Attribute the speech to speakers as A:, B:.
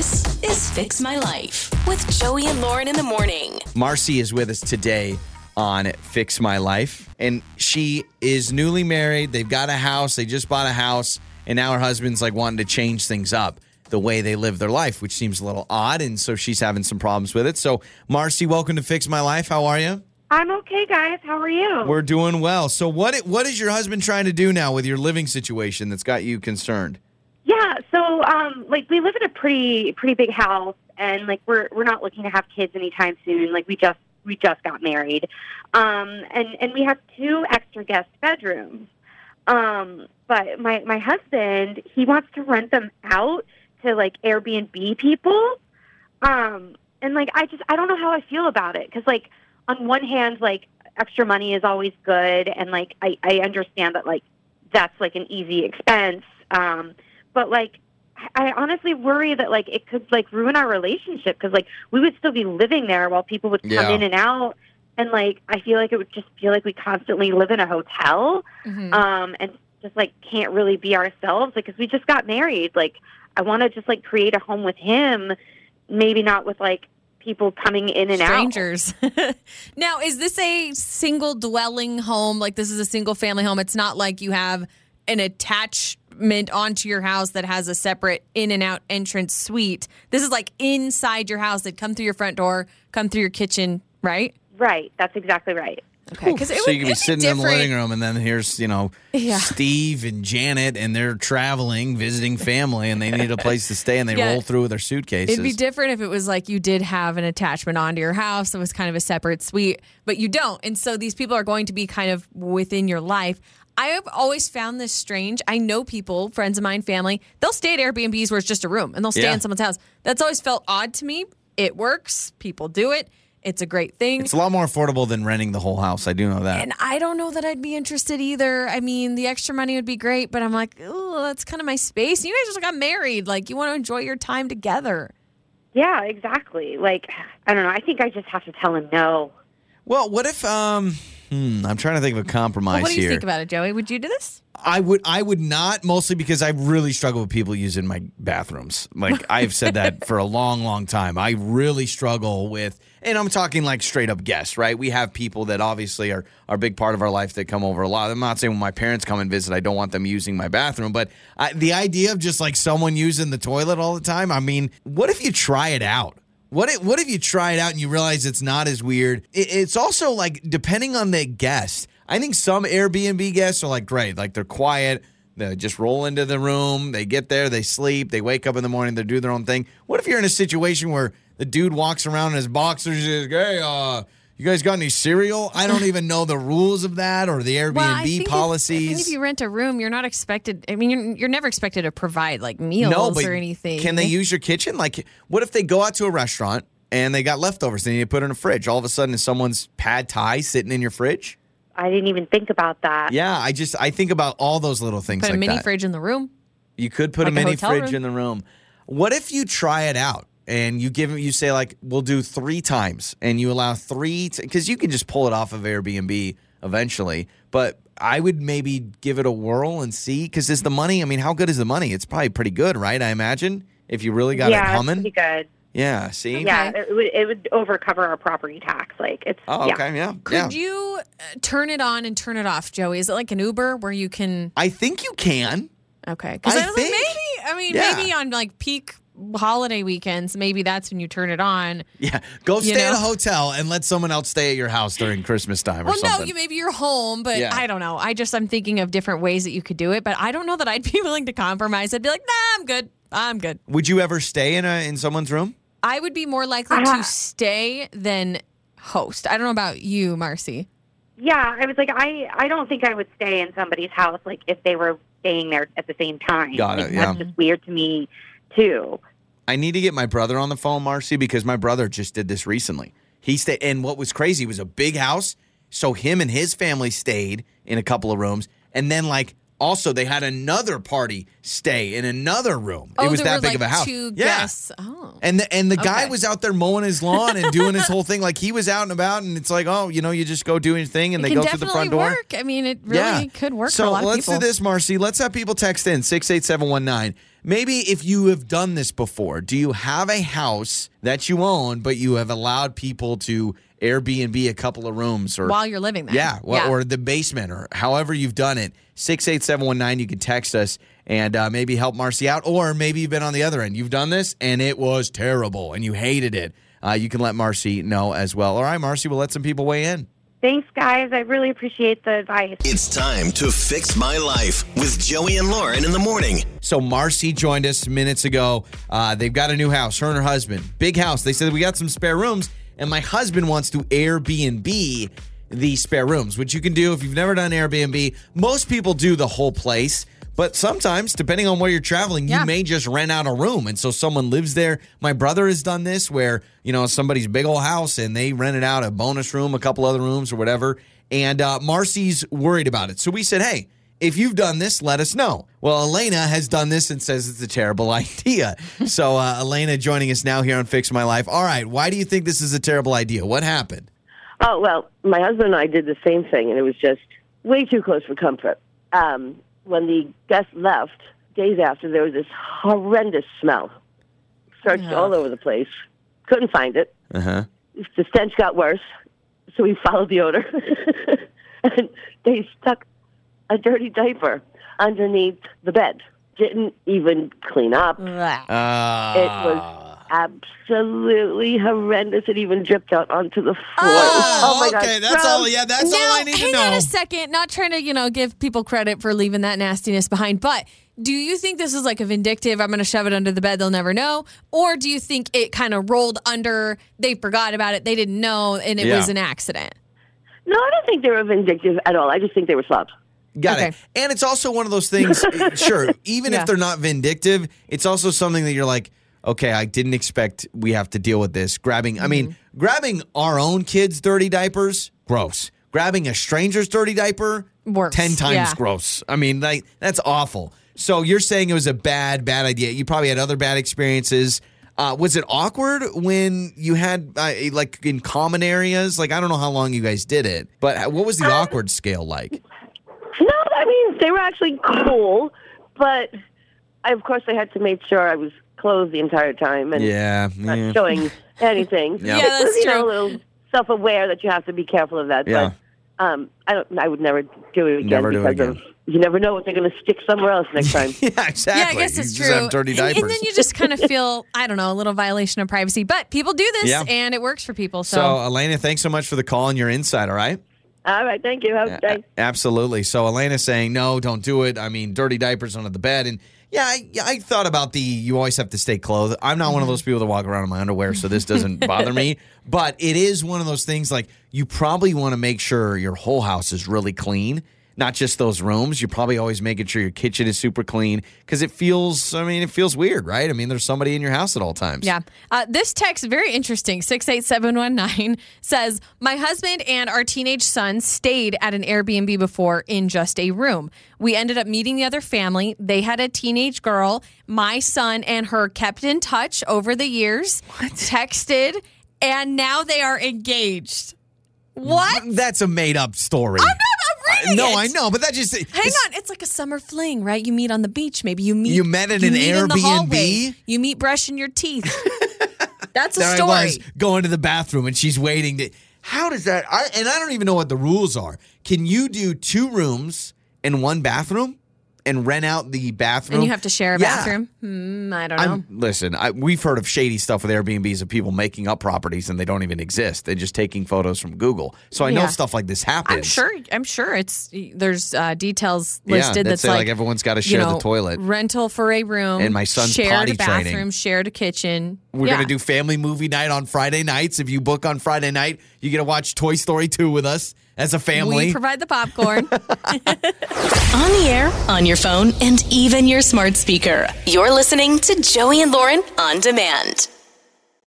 A: This is Fix My Life with Joey and Lauren in the morning.
B: Marci is with us today on Fix My Life. And she is newly married. They've got a house. They just bought a house. And now her husband's like wanting to change things up the way they live their life, which seems a little odd. And so she's having some problems with it. So, Marci, welcome to Fix My Life. How are you?
C: I'm okay, guys. How are you?
B: We're doing well. So, what what is your husband trying to do now with your living situation that's got you concerned?
C: Yeah, so um like we live in a pretty pretty big house and like we're we're not looking to have kids anytime soon. Like we just we just got married. Um and and we have two extra guest bedrooms. Um but my my husband, he wants to rent them out to like Airbnb people. Um and like I just I don't know how I feel about it cuz like on one hand like extra money is always good and like I I understand that like that's like an easy expense. Um but like I honestly worry that like it could like ruin our relationship because like we would still be living there while people would come
B: Yeah.
C: in and out, and like I feel like it would just feel like we constantly live in a hotel,
D: Mhm.
C: um, and just like can't really be ourselves because we just got married. Like I want to just like create a home with him, maybe not with like people coming in and out.
D: Strangers. now, is this a single dwelling home? Like this is a single family home. It's not like you have an attachment onto your house that has a separate in and out entrance suite. This is like inside your house that come through your front door, come through your kitchen, right?
C: Right, that's exactly right.
D: Okay. Because
B: so you can be sitting in the living room, and then here's you know
D: Yeah.
B: Steve and Janet, and they're traveling, visiting family, and they need a place to stay, and they
D: Yeah.
B: roll through with their suitcases.
D: It'd be different if it was like you did have an attachment onto your house that was kind of a separate suite, but you don't. And so these people are going to be kind of within your life. I have always found this strange. I know people, friends of mine, family, they'll stay at Airbnbs where it's just a room and they'll stay
B: Yeah.
D: in someone's house. That's always felt odd to me. It works. People do it. It's a great thing.
B: It's a lot more affordable than renting the whole house. I do know that.
D: and I don't know that I'd be interested either. I mean, the extra money would be great, but I'm like, oh, that's kind of my space. You guys just got married. Like, you want to enjoy your time together.
C: Yeah, exactly. Like I don't know. I think I just have to tell him no.
B: well, what if um? Hmm, I'm trying to think of a compromise
D: Well, what do you
B: here.
D: think about it, Joey? Would you do this?
B: I would I would not mostly because I really struggle with people using my bathrooms. Like I've said that for a long, long time. I really struggle with and I'm talking like straight up guests, right? We have people that obviously are, are a big part of our life that come over a lot. I'm not saying when my parents come and visit, I don't want them using my bathroom, but I, the idea of just like someone using the toilet all the time, I mean, what if you try it out? What if, what if you try it out and you realize it's not as weird? It, it's also like depending on the guest. I think some Airbnb guests are like great, like they're quiet. They just roll into the room. They get there, they sleep, they wake up in the morning, they do their own thing. What if you're in a situation where the dude walks around in his boxers and says, "Hey, uh, you guys got any cereal?" I don't even know the rules of that or the Airbnb
D: Well, I think if-
B: policies.
D: I think if you rent a room, you're not expected. I mean, you're, you're never expected to provide like meals
B: no, but
D: or anything.
B: Can they use your kitchen? Like, what if they go out to a restaurant and they got leftovers they need to put in a fridge? All of a sudden, is someone's pad thai sitting in your fridge?
C: I didn't even think about that.
B: Yeah, I just I think about all those little things
D: put
B: like
D: a mini
B: that.
D: fridge in the room?
B: You could put a
D: Like a
B: mini fridge
D: room.
B: in the room. What if you try it out and you give them, you say like we'll do three times and you allow three because you can just pull it off of Airbnb eventually, but I would maybe give it a whirl and see because is the money? I mean, how good is the money? It's probably pretty good, right? I imagine if you really got
C: yeah,
B: it
C: it's
B: humming.
C: pretty good.
B: Yeah. See.
C: Yeah, it would it would overcover our property tax. Like it's
B: Oh, okay. Yeah.
D: Could
B: yeah.
D: you uh, turn it on and turn it off, Joey? Is it like an Uber where you can?
B: I think you can.
D: Okay, because
B: I
D: I, was like, maybe. I mean,
B: Yeah.
D: maybe on like peak holiday weekends, maybe that's when you turn it on.
B: Yeah. Go
D: You
B: stay at a hotel and let someone else stay at your house during Christmas time or
D: Well,
B: something.
D: no, you maybe you're home, but
B: Yeah.
D: I don't know. I just I'm thinking of different ways that you could do it, but I don't know that I'd be willing to compromise. I'd be like, nah, I'm good. I'm good.
B: Would you ever stay in a in someone's room?
D: I would be more likely
C: Ah.
D: to stay than host. I don't know about you, Marci.
C: Yeah, I was like, I I don't think I would stay in somebody's house like if they were staying there at the same time.
B: Got it,
C: Like,
B: yeah.
C: That's just weird to me too.
B: I need to get my brother on the phone, Marci, because my brother just did this recently. He stayed, and what was crazy was a big house. So him and his family stayed in a couple of rooms, and then like also they had another party stay in another room.
D: Oh,
B: it was that big of a house.
D: Two
B: yeah.
D: guests. Oh.
B: And the, and the guy was out there mowing his lawn and doing his whole thing. Like he was out and about, and it's like, oh, you know, you just go do your thing, and
D: it
B: they go through the front door.
D: work. I mean, it really could work
B: so
D: for a lot
B: let's
D: people.
B: do this, Marci. Let's have people text in 68719. Maybe if you have done this before, do you have a house that you own, but you have allowed people to Airbnb a couple of rooms or
D: While you're living there.
B: yeah, well, or the basement or however you've done it. 68719, you can text us and uh, maybe help Marci out. Or maybe you've been on the other end. You've done this and it was terrible and you hated it. Uh, you can let Marci know as well. All right, Marci, we'll let some people weigh in.
C: Thanks, guys. I really appreciate the advice.
E: It's time to fix my life with Joey and Lauren in the morning.
B: So Marci joined us minutes ago. Uh, they've got a new house, her and her husband. Big house. They said we got some spare rooms, and my husband wants to Airbnb the spare rooms, which you can do if you've never done Airbnb. Most people do the whole place. But sometimes, depending on where you're traveling,
D: Yeah.
B: you may just rent out a room. And so someone lives there. My brother has done this where, you know, somebody's big old house and they rented out a bonus room, a couple other rooms or whatever. And uh, Marci's worried about it. So we said, hey, if you've done this, let us know. Well, Elena has done this and says it's a terrible idea. so, uh, Elena joining us now here on Fix My Life. All right, why do you think this is a terrible idea? What happened?
F: Oh well, my husband and I did the same thing, and it was just way too close for comfort. Um, when the guest left, days after, there was this horrendous smell. Searched all over the place, couldn't find it.
B: Uh huh.
F: The stench got worse, so we followed the odor, and they stuck a dirty diaper underneath the bed. Didn't even clean up.
D: Blah.
B: Uh,
F: It was absolutely horrendous. It even dripped out onto the floor.
B: Oh, oh, oh
F: my god!
B: okay. That's all. Yeah, that's
D: now,
B: all I need to know.
D: Hang on a second. Not trying to, you know, give people credit for leaving that nastiness behind, but do you think this is like a vindictive? I'm going to shove it under the bed; they'll never know, or do you think it kind of rolled under? They forgot about it. They didn't know, and it
B: Yeah.
D: was an accident.
F: No, I don't think they were vindictive at all. I just think they were slobs.
B: Got
D: Okay.
B: it. And it's also one of those things, sure, even
D: Yeah.
B: if they're not vindictive, it's also something that you're like, okay, I didn't expect we have to deal with this. Grabbing, I mean,
D: Mm-hmm.
B: grabbing our own kids' dirty diapers, gross. Grabbing a stranger's dirty diaper,
D: Worse,
B: 10 times
D: yeah.
B: gross. I mean, like, that's awful. So you're saying it was a bad, bad idea. You probably had other bad experiences. Uh, was it awkward when you had, uh, like, in common areas? Like, I don't know how long you guys did it, but what was the awkward scale like?
F: No, I mean they were actually cool, but I, of course I had to make sure I was clothed the entire time and
B: Yeah.
F: not
B: yeah.
F: showing anything.
B: Yeah.
D: Yeah, that's
F: you know,
D: true.
F: a little self-aware that you have to be careful of that.
B: Yeah.
F: But um, I don't. I would never do it again
B: Never do it
F: because
B: again.
F: of you never know what they're going to stick somewhere else next time.
B: Yeah, exactly.
D: Yeah, I guess
B: You
D: it's
B: just
D: true.
B: have dirty
D: And-
B: diapers.
D: And, then you just kind of feel, I don't know, a little violation of privacy. But people do this,
B: Yeah.
D: and it works for people. So,
B: so, Elena, thanks so much for the call and your insight. All right.
F: All right, thank you. Have a good day.
B: A- Absolutely. So Elena's saying no, don't do it. I mean, dirty diapers under the bed, and yeah, I, I thought about the you always have to stay clothed. I'm not one of mm-hmm. those people that walk around in my underwear, so this doesn't bother me. But it is one of those things like you probably want to make sure your whole house is really clean. Not just those rooms. You're probably always making sure your kitchen is super clean because it feels, I mean, it feels weird, right? I mean, there's somebody in your house at all times.
D: Yeah. Uh, this text, very interesting. 68719 says, My husband and our teenage son stayed at an Airbnb before in just a room. We ended up meeting the other family. They had a teenage girl. My son and her kept in touch over the years, texted, and now they are engaged. What?
B: That's a made up story.
D: I'm not
B: No,
D: it.
B: I know, but that just
D: Hang
B: it's-
D: on, it's like a summer fling, right? You meet on the beach, maybe you meet.
B: You met at an
D: meet
B: Airbnb?
D: You meet brushing your teeth. That's a
B: there
D: story.
B: I was going to the bathroom and she's waiting to. How does that? I, and I don't even know what the rules are. Can you do two rooms and one bathroom and rent out the bathroom?
D: And you have to share a
B: Yeah.
D: bathroom? Hmm, I don't know.
B: I'm, listen, I, we've heard of shady stuff with Airbnbs of people making up properties and they don't even exist. They're just taking photos from Google. So I know stuff like this happens.
D: I'm sure. I'm sure it's there's uh, details listed
B: that
D: that's
B: say,
D: like,
B: like, everyone's gotta
D: you
B: share the toilet.
D: rental for a room,
B: And my son's
D: shared
B: potty
D: a bathroom,
B: training.
D: shared a kitchen.
B: We're
D: Yeah.
B: going to do family movie night on Friday nights. If you book on Friday night, you get to watch Toy Story 2 with us as a family.
D: We provide the popcorn.
A: On the air, on your phone, and even your smart speaker. You're listening to Joey and Lauren on demand.